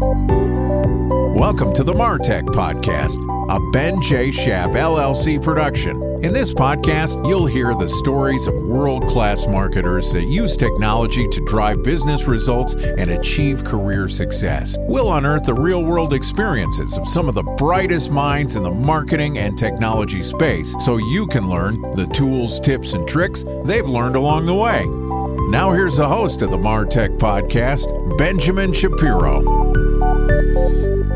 Welcome to the Martech Podcast, a Ben J. Shap LLC production. In this podcast, you'll hear the stories of world class marketers that use technology to drive business results and achieve career success. We'll unearth the real world experiences of some of the brightest minds in the marketing and technology space so you can learn the tools, tips, and tricks they've learned along the way. Now, here's the host of the Martech Podcast, Benjamin Shapiro.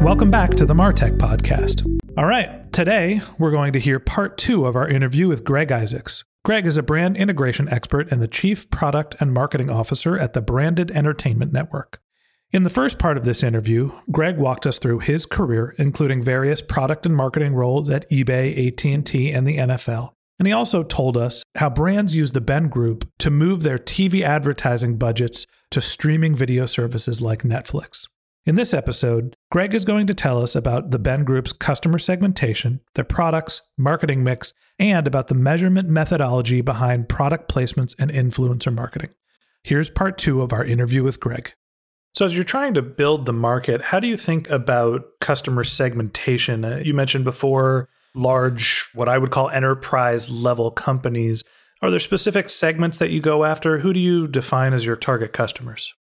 Welcome back to the Martech Podcast. All right, today we're going to hear part two of our interview with Greg Isaacs. Greg is a brand integration expert and the Chief Product and Marketing Officer at the Branded Entertainment Network. In the first part of this interview, Greg walked us through his career, including various product and marketing roles at eBay, AT&T, and the NFL. And he also told us how brands use the Ben Group to move their TV advertising budgets to streaming video services like Netflix. In this episode, Greg is going to tell us about the Ben Group's customer segmentation, their products, marketing mix, and about the measurement methodology behind product placements and influencer marketing. Here's part two of our interview with Greg. So, as you're trying to build the market, how do you think about customer segmentation? Uh, you mentioned before large, what I would call enterprise level companies. Are there specific segments that you go after? Who do you define as your target customers?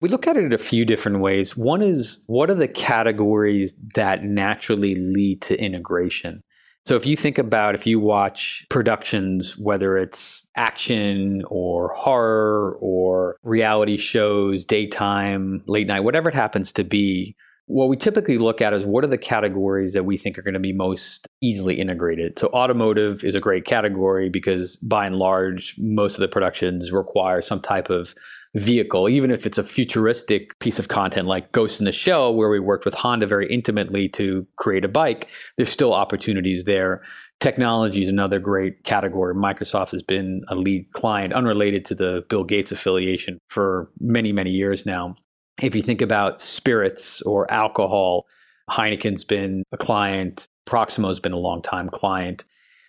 We look at it a few different ways. One is what are the categories that naturally lead to integration? So if you think about if you watch productions, whether it's action or horror or reality shows, daytime, late night, whatever it happens to be, what we typically look at is what are the categories that we think are going to be most easily integrated. So automotive is a great category because by and large, most of the productions require some type of vehicle, even if it's a futuristic piece of content like Ghost in the Shell, where we worked with Honda very intimately to create a bike, there's still opportunities there. Technology is another great category. Microsoft has been a lead client, unrelated to the Bill Gates affiliation, for many, many years now. If you think about spirits or alcohol, Heineken's been a client, Proximo's been a long time client.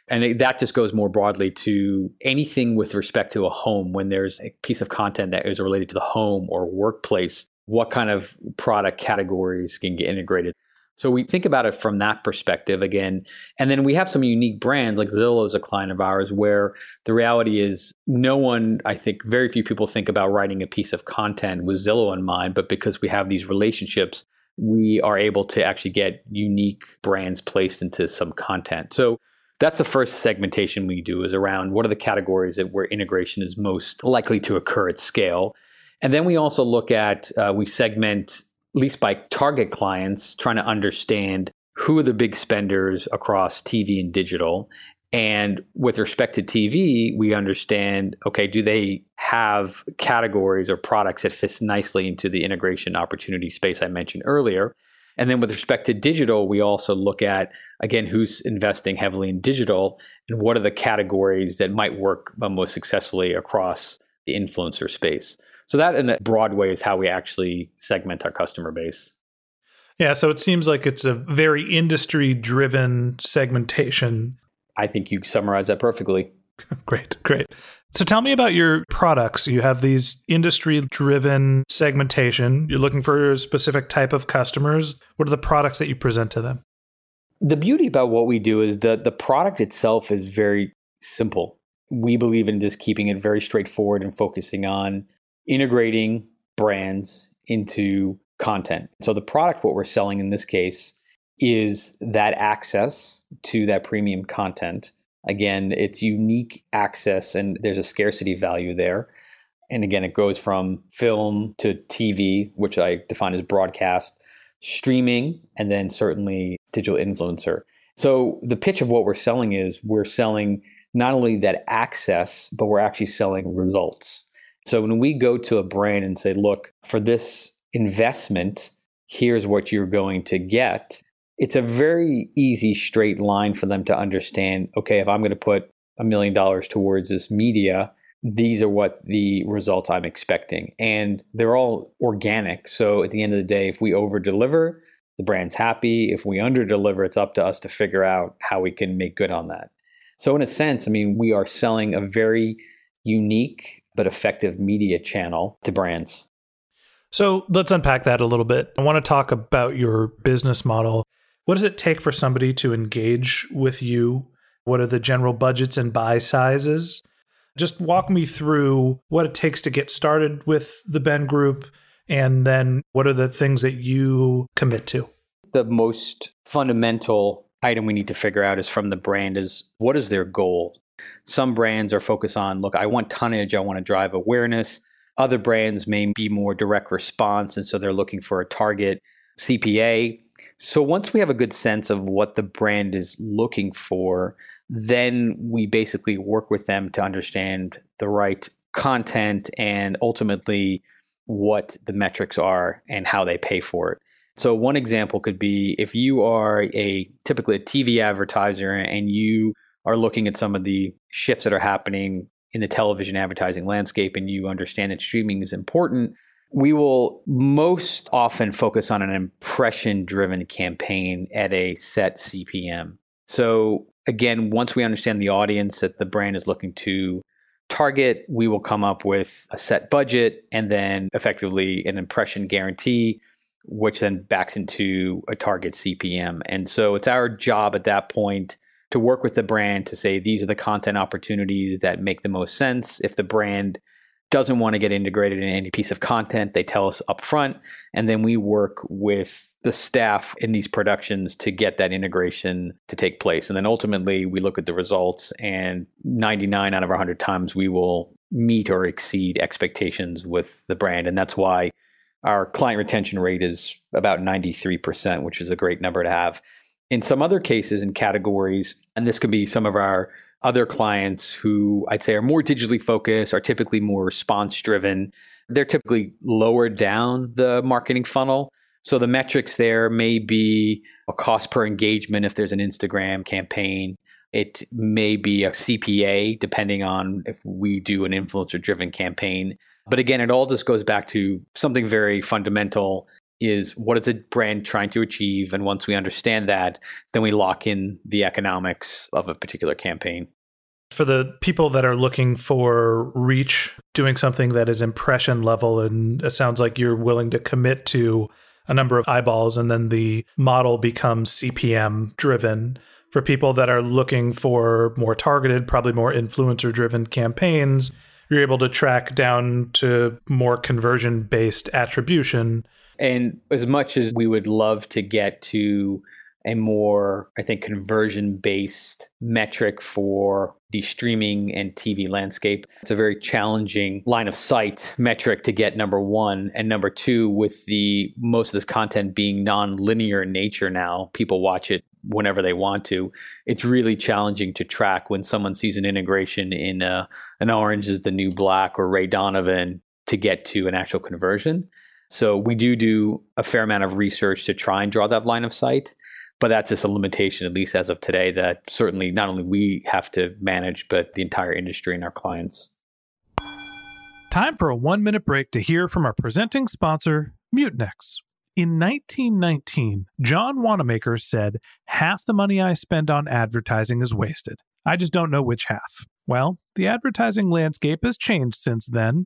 And it, that just goes more broadly to anything with respect to a home. When there's a piece of content that is related to the home or workplace, what kind of product categories can get integrated? So we think about it from that perspective again. And then we have some unique brands like Zillow is a client of ours where the reality is no one, I think very few people think about writing a piece of content with Zillow in mind, but because we have these relationships, we are able to actually get unique brands placed into some content. So that's the first segmentation we do is around what are the categories that where integration is most likely to occur at scale. And then we also look at, uh, we segment, at least by target clients, trying to understand who are the big spenders across TV and digital. And with respect to TV, we understand okay, do they have categories or products that fits nicely into the integration opportunity space I mentioned earlier? And then with respect to digital, we also look at, again, who's investing heavily in digital and what are the categories that might work most successfully across the influencer space. So, that in a broad way is how we actually segment our customer base. Yeah. So, it seems like it's a very industry driven segmentation. I think you summarized that perfectly. great. Great. So tell me about your products. You have these industry driven segmentation. You're looking for a specific type of customers. What are the products that you present to them? The beauty about what we do is that the product itself is very simple. We believe in just keeping it very straightforward and focusing on integrating brands into content. So the product, what we're selling in this case, is that access to that premium content Again, it's unique access and there's a scarcity value there. And again, it goes from film to TV, which I define as broadcast, streaming, and then certainly digital influencer. So the pitch of what we're selling is we're selling not only that access, but we're actually selling results. So when we go to a brand and say, look, for this investment, here's what you're going to get, it's a very easy straight line for them to understand okay, if I'm going to put a million dollars towards this media, these are what the results I'm expecting. And they're all organic. So at the end of the day, if we over deliver, the brand's happy. If we under deliver, it's up to us to figure out how we can make good on that. So, in a sense, I mean, we are selling a very unique but effective media channel to brands. So, let's unpack that a little bit. I want to talk about your business model. What does it take for somebody to engage with you? What are the general budgets and buy sizes? Just walk me through what it takes to get started with the Ben Group and then what are the things that you commit to? The most fundamental item we need to figure out is from the brand is what is their goal? Some brands are focused on, look, I want tonnage, I want to drive awareness. Other brands may be more direct response, and so they're looking for a target CPA. So once we have a good sense of what the brand is looking for, then we basically work with them to understand the right content and ultimately what the metrics are and how they pay for it. So one example could be if you are a typically a TV advertiser and you are looking at some of the shifts that are happening in the television advertising landscape and you understand that streaming is important, we will most often focus on an impression driven campaign at a set CPM. So again, once we understand the audience that the brand is looking to target, we will come up with a set budget and then effectively an impression guarantee, which then backs into a target CPM. And so it's our job at that point to work with the brand to say these are the content opportunities that make the most sense. If the brand doesn't want to get integrated in any piece of content, they tell us up front. And then we work with the staff in these productions to get that integration to take place. And then ultimately, we look at the results, and 99 out of 100 times we will meet or exceed expectations with the brand. And that's why our client retention rate is about 93%, which is a great number to have. In some other cases and categories, and this could be some of our other clients who I'd say are more digitally focused, are typically more response driven. They're typically lower down the marketing funnel. So the metrics there may be a cost per engagement if there's an Instagram campaign. It may be a CPA, depending on if we do an influencer driven campaign. But again, it all just goes back to something very fundamental is what is a brand trying to achieve? And once we understand that, then we lock in the economics of a particular campaign. For the people that are looking for reach, doing something that is impression level, and it sounds like you're willing to commit to a number of eyeballs, and then the model becomes CPM driven. For people that are looking for more targeted, probably more influencer driven campaigns, you're able to track down to more conversion based attribution and as much as we would love to get to a more, I think, conversion based metric for the streaming and TV landscape. It's a very challenging line of sight metric to get number one. And number two, with the most of this content being non linear in nature now, people watch it whenever they want to. It's really challenging to track when someone sees an integration in uh, an Orange is the New Black or Ray Donovan to get to an actual conversion. So we do do a fair amount of research to try and draw that line of sight. But that's just a limitation, at least as of today, that certainly not only we have to manage, but the entire industry and our clients. Time for a one minute break to hear from our presenting sponsor, Mutinex. In 1919, John Wanamaker said, Half the money I spend on advertising is wasted. I just don't know which half. Well, the advertising landscape has changed since then,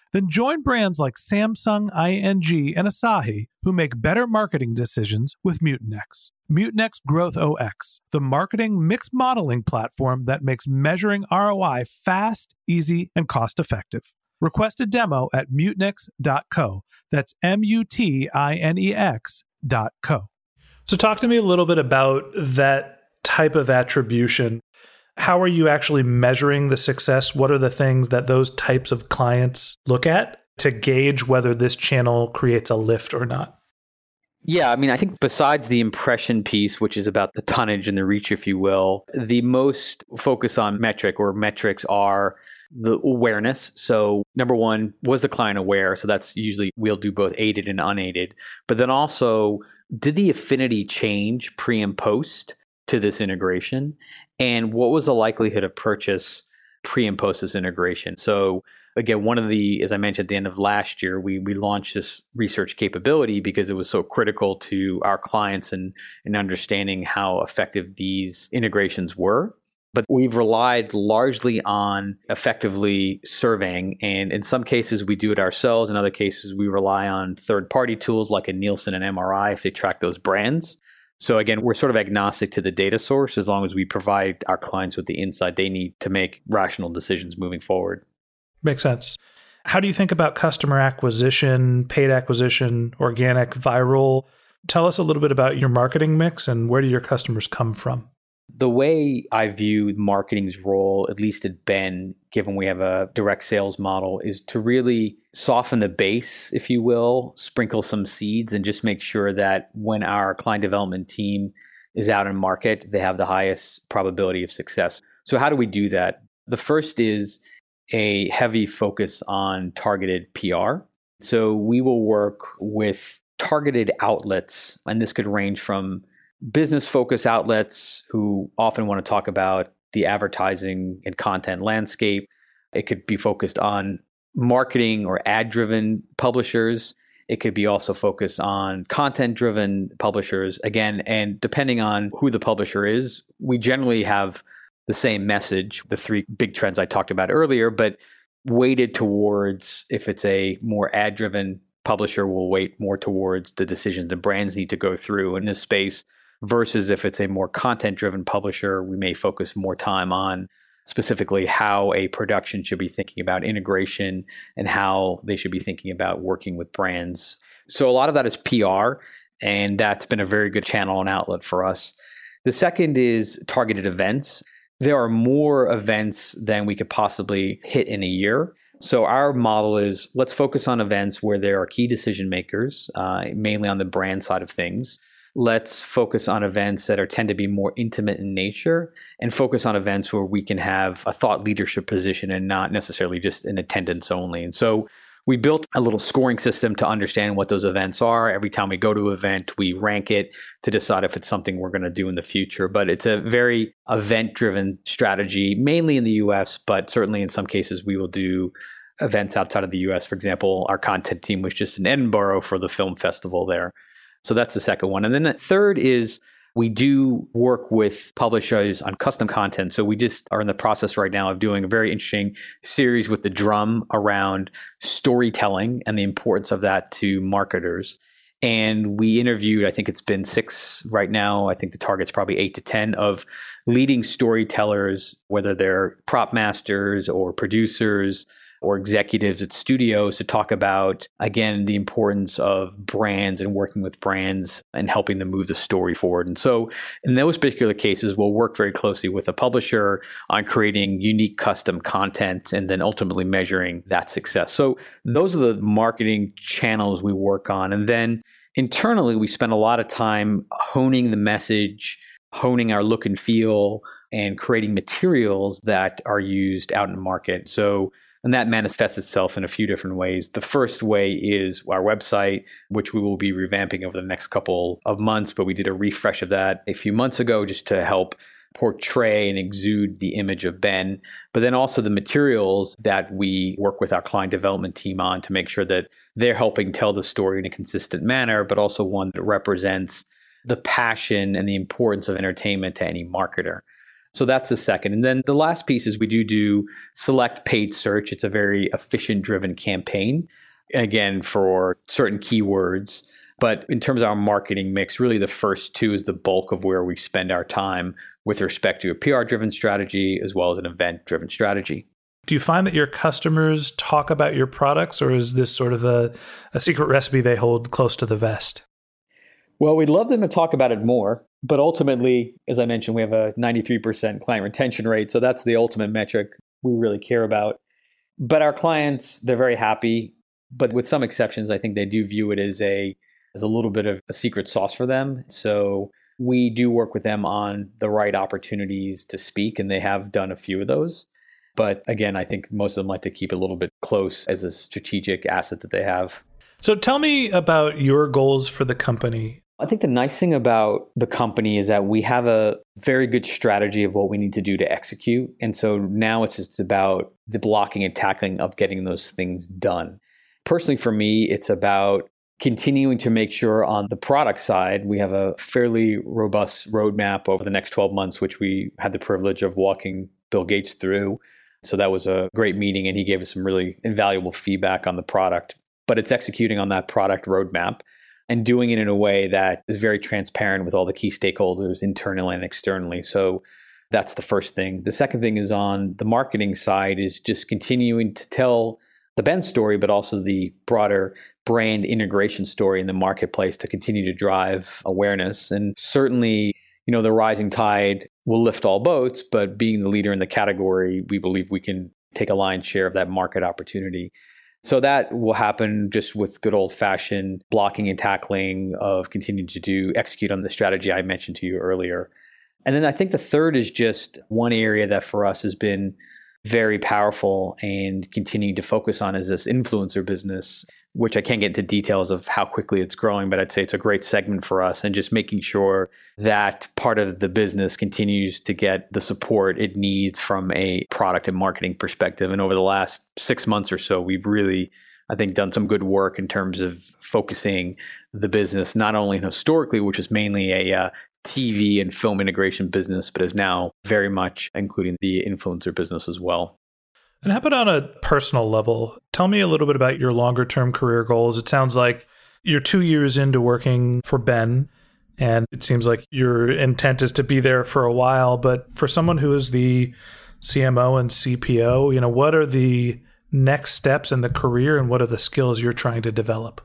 Then join brands like Samsung, ING, and Asahi who make better marketing decisions with Mutinex. Mutinex Growth OS, the marketing mix modeling platform that makes measuring ROI fast, easy, and cost effective. Request a demo at mutinex.co. That's M U T I N E X.co. So, talk to me a little bit about that type of attribution. How are you actually measuring the success? What are the things that those types of clients look at to gauge whether this channel creates a lift or not? Yeah, I mean, I think besides the impression piece, which is about the tonnage and the reach, if you will, the most focus on metric or metrics are the awareness. So, number one, was the client aware? So, that's usually we'll do both aided and unaided. But then also, did the affinity change pre and post to this integration? And what was the likelihood of purchase pre and post this integration? So, again, one of the, as I mentioned at the end of last year, we we launched this research capability because it was so critical to our clients and and understanding how effective these integrations were. But we've relied largely on effectively surveying. And in some cases, we do it ourselves. In other cases, we rely on third party tools like a Nielsen and MRI if they track those brands. So again, we're sort of agnostic to the data source as long as we provide our clients with the insight they need to make rational decisions moving forward. Makes sense. How do you think about customer acquisition, paid acquisition, organic, viral? Tell us a little bit about your marketing mix and where do your customers come from? The way I view marketing's role, at least at Ben, given we have a direct sales model, is to really soften the base, if you will, sprinkle some seeds, and just make sure that when our client development team is out in market, they have the highest probability of success. So, how do we do that? The first is a heavy focus on targeted PR. So we will work with targeted outlets, and this could range from business focused outlets who often want to talk about the advertising and content landscape. It could be focused on marketing or ad driven publishers. It could be also focused on content driven publishers. Again, and depending on who the publisher is, we generally have the same message, the three big trends I talked about earlier, but weighted towards if it's a more ad driven publisher, will weight more towards the decisions the brands need to go through in this space versus if it's a more content driven publisher, we may focus more time on specifically how a production should be thinking about integration and how they should be thinking about working with brands. So a lot of that is PR, and that's been a very good channel and outlet for us. The second is targeted events there are more events than we could possibly hit in a year. So our model is let's focus on events where there are key decision makers, uh, mainly on the brand side of things. Let's focus on events that are tend to be more intimate in nature, and focus on events where we can have a thought leadership position and not necessarily just an attendance only. And so we built a little scoring system to understand what those events are. Every time we go to an event, we rank it to decide if it's something we're going to do in the future. But it's a very event driven strategy, mainly in the US, but certainly in some cases we will do events outside of the US. For example, our content team was just in Edinburgh for the film festival there. So that's the second one. And then the third is we do work with publishers on custom content. So we just are in the process right now of doing a very interesting series with the Drum around storytelling and the importance of that to marketers. And we interviewed, I think it's been six right now. I think the target's probably eight to 10 of leading storytellers, whether they're prop masters or producers, or executives at studios to talk about, again, the importance of brands and working with brands and helping them move the story forward. And so, in those particular cases, we'll work very closely with a publisher on creating unique custom content and then ultimately measuring that success. So, those are the marketing channels we work on. And then internally, we spend a lot of time honing the message, honing our look and feel, and creating materials that are used out in the market. So, and that manifests itself in a few different ways. The first way is our website, which we will be revamping over the next couple of months, but we did a refresh of that a few months ago just to help portray and exude the image of Ben, but then also the materials that we work with our client development team on to make sure that they're helping tell the story in a consistent manner, but also one that represents the passion and the importance of entertainment to any marketer. So that's the second. And then the last piece is we do do select paid search. It's a very efficient driven campaign, again, for certain keywords. But in terms of our marketing mix, really the first two is the bulk of where we spend our time with respect to a PR driven strategy as well as an event driven strategy. Do you find that your customers talk about your products, or is this sort of a, a secret recipe they hold close to the vest? Well, we'd love them to talk about it more. But ultimately, as I mentioned, we have a 93% client retention rate. So that's the ultimate metric we really care about. But our clients, they're very happy. But with some exceptions, I think they do view it as a as a little bit of a secret sauce for them. So we do work with them on the right opportunities to speak, and they have done a few of those. But again, I think most of them like to keep it a little bit close as a strategic asset that they have. So tell me about your goals for the company. I think the nice thing about the company is that we have a very good strategy of what we need to do to execute. And so now it's just about the blocking and tackling of getting those things done. Personally, for me, it's about continuing to make sure on the product side, we have a fairly robust roadmap over the next 12 months, which we had the privilege of walking Bill Gates through. So that was a great meeting, and he gave us some really invaluable feedback on the product. But it's executing on that product roadmap and doing it in a way that is very transparent with all the key stakeholders internally and externally. So that's the first thing. The second thing is on the marketing side is just continuing to tell the Ben story, but also the broader brand integration story in the marketplace to continue to drive awareness. And certainly, you know, the rising tide will lift all boats, but being the leader in the category, we believe we can take a lion's share of that market opportunity. So that will happen just with good old fashioned blocking and tackling of continuing to do execute on the strategy I mentioned to you earlier. And then I think the third is just one area that for us has been very powerful and continuing to focus on is this influencer business which I can't get into details of how quickly it's growing, but I'd say it's a great segment for us and just making sure that part of the business continues to get the support it needs from a product and marketing perspective. And over the last six months or so, we've really, I think, done some good work in terms of focusing the business, not only historically, which was mainly a uh, TV and film integration business, but is now very much including the influencer business as well. And how about on a personal level? Tell me a little bit about your longer term career goals. It sounds like you're two years into working for Ben, and it seems like your intent is to be there for a while. But for someone who is the CMO and CPO, you know, what are the next steps in the career and what are the skills you're trying to develop?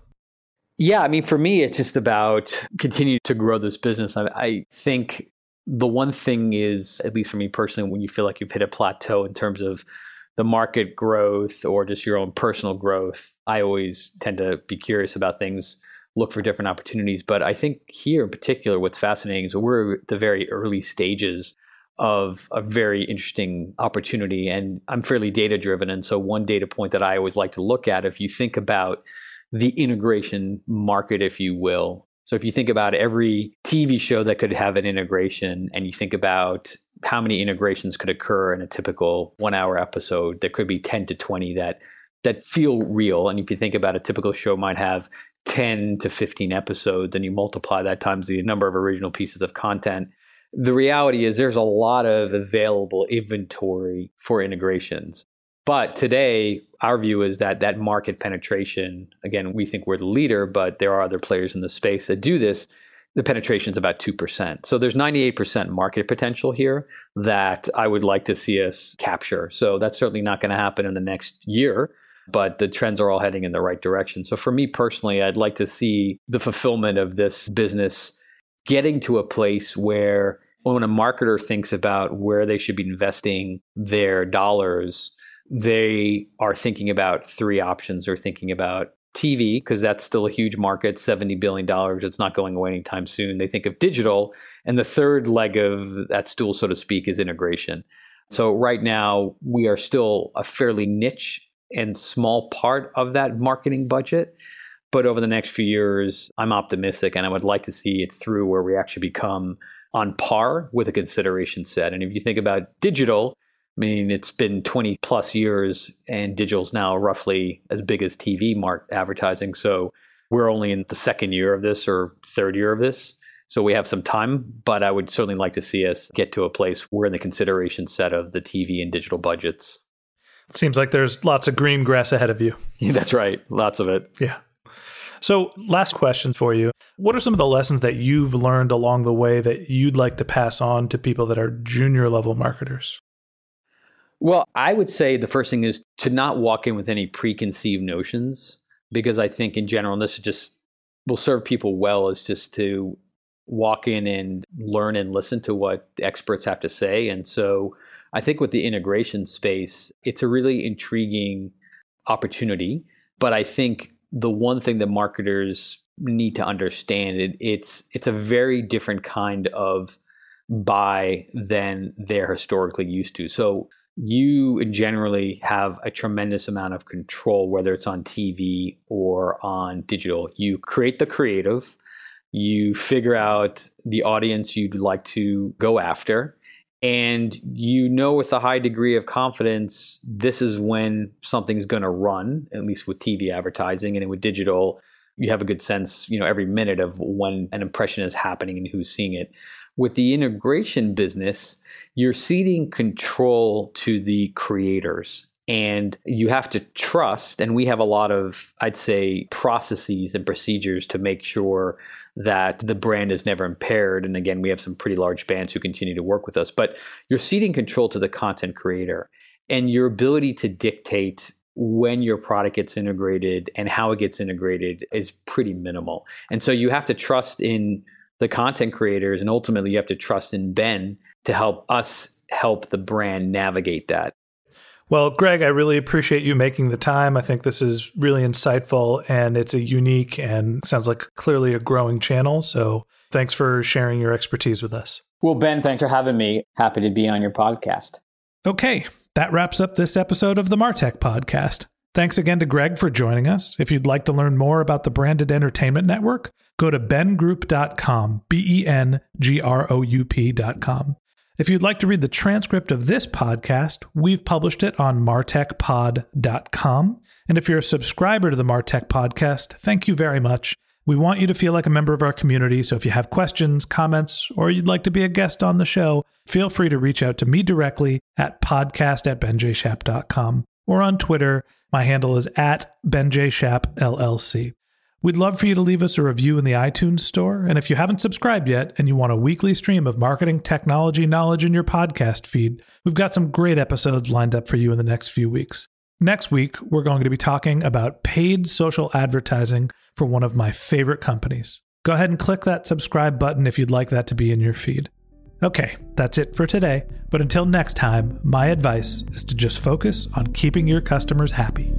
Yeah, I mean, for me, it's just about continuing to grow this business. I, I think the one thing is, at least for me personally, when you feel like you've hit a plateau in terms of the market growth or just your own personal growth, I always tend to be curious about things, look for different opportunities. But I think here in particular, what's fascinating is we're at the very early stages of a very interesting opportunity. And I'm fairly data driven. And so, one data point that I always like to look at, if you think about the integration market, if you will, so if you think about every TV show that could have an integration and you think about how many integrations could occur in a typical 1-hour episode, there could be 10 to 20 that that feel real? And if you think about a typical show might have 10 to 15 episodes and you multiply that times the number of original pieces of content. The reality is there's a lot of available inventory for integrations. But today, our view is that that market penetration, again, we think we're the leader, but there are other players in the space that do this. The penetration is about 2%. So there's 98% market potential here that I would like to see us capture. So that's certainly not going to happen in the next year, but the trends are all heading in the right direction. So for me personally, I'd like to see the fulfillment of this business getting to a place where when a marketer thinks about where they should be investing their dollars, they are thinking about three options. They're thinking about TV, because that's still a huge market, $70 billion. It's not going away anytime soon. They think of digital. And the third leg of that stool, so to speak, is integration. So right now, we are still a fairly niche and small part of that marketing budget. But over the next few years, I'm optimistic and I would like to see it through where we actually become on par with a consideration set. And if you think about digital, I mean, it's been 20 plus years, and digital's now roughly as big as TV mark advertising. So we're only in the second year of this or third year of this. So we have some time, but I would certainly like to see us get to a place where in the consideration set of the TV and digital budgets. It seems like there's lots of green grass ahead of you. Yeah, that's right. Lots of it. Yeah. So, last question for you. What are some of the lessons that you've learned along the way that you'd like to pass on to people that are junior level marketers? Well, I would say the first thing is to not walk in with any preconceived notions, because I think in general, this just will serve people well, is just to walk in and learn and listen to what experts have to say. And so I think with the integration space, it's a really intriguing opportunity. But I think the one thing that marketers need to understand it, it's it's a very different kind of buy than they're historically used to. So you generally have a tremendous amount of control, whether it's on TV or on digital. You create the creative, you figure out the audience you'd like to go after, and you know with a high degree of confidence this is when something's going to run, at least with TV advertising and with digital. You have a good sense, you know, every minute of when an impression is happening and who's seeing it. With the integration business, you're ceding control to the creators and you have to trust and we have a lot of i'd say processes and procedures to make sure that the brand is never impaired. And again we have some pretty large bands who continue to work with us but you're ceding control to the content creator and your ability to dictate when your product gets integrated and how it gets integrated is pretty minimal. And so you have to trust in the content creators and ultimately you have to trust in Ben to help us help the brand navigate that. Well, Greg, I really appreciate you making the time. I think this is really insightful and it's a unique and sounds like clearly a growing channel. So thanks for sharing your expertise with us. Well, Ben, thanks for having me. Happy to be on your podcast. Okay, that wraps up this episode of the Martech podcast. Thanks again to Greg for joining us. If you'd like to learn more about the Branded Entertainment Network, go to bengroup.com, B E N G R O U P.com. If you'd like to read the transcript of this podcast, we've published it on martechpod.com. And if you're a subscriber to the Martech podcast, thank you very much. We want you to feel like a member of our community, so if you have questions, comments, or you'd like to be a guest on the show, feel free to reach out to me directly at podcast at benjshap.com or on Twitter my handle is at BenJShap LLC. We'd love for you to leave us a review in the iTunes store. And if you haven't subscribed yet and you want a weekly stream of marketing technology knowledge in your podcast feed, we've got some great episodes lined up for you in the next few weeks. Next week, we're going to be talking about paid social advertising for one of my favorite companies. Go ahead and click that subscribe button if you'd like that to be in your feed. Okay, that's it for today. But until next time, my advice is to just focus on keeping your customers happy.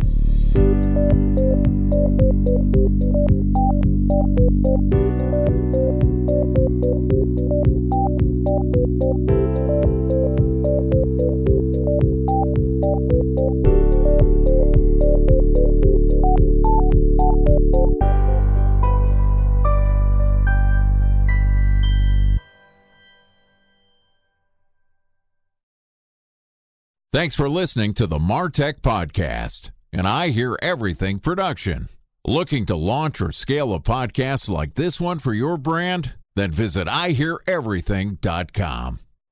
Thanks for listening to the Martech Podcast, and I Hear Everything production. Looking to launch or scale a podcast like this one for your brand? Then visit iheareverything.com.